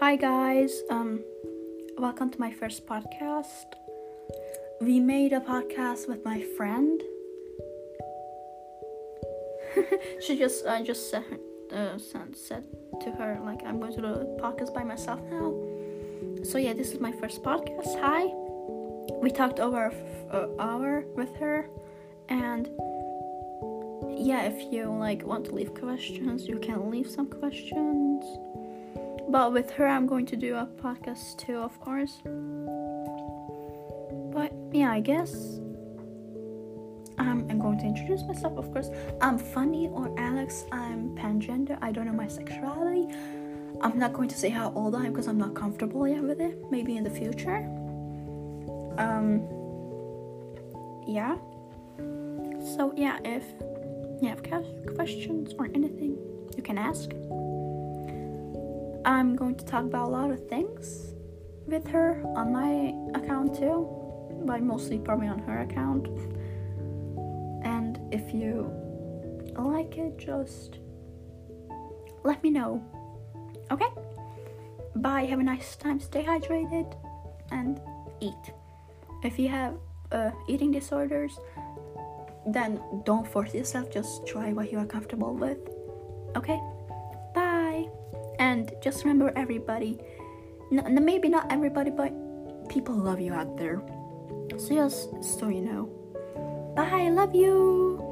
Hi guys, um, welcome to my first podcast. We made a podcast with my friend. she just, I just said, uh, said, to her like I'm going to do a podcast by myself now. So yeah, this is my first podcast. Hi, we talked over an hour with her, and yeah, if you like want to leave questions, you can leave some questions. But with her, I'm going to do a podcast too, of course. But yeah, I guess um, I'm going to introduce myself, of course. I'm Funny or Alex. I'm pangender. I don't know my sexuality. I'm not going to say how old I am because I'm not comfortable yet with it. Maybe in the future. Um, yeah. So yeah, if you have questions or anything, you can ask. I'm going to talk about a lot of things with her on my account too, but mostly probably on her account. And if you like it, just let me know. Okay? Bye. Have a nice time. Stay hydrated and eat. If you have uh, eating disorders, then don't force yourself. Just try what you are comfortable with. Okay? And just remember, everybody, n- maybe not everybody, but people love you out there. So, just so you know. Bye, love you.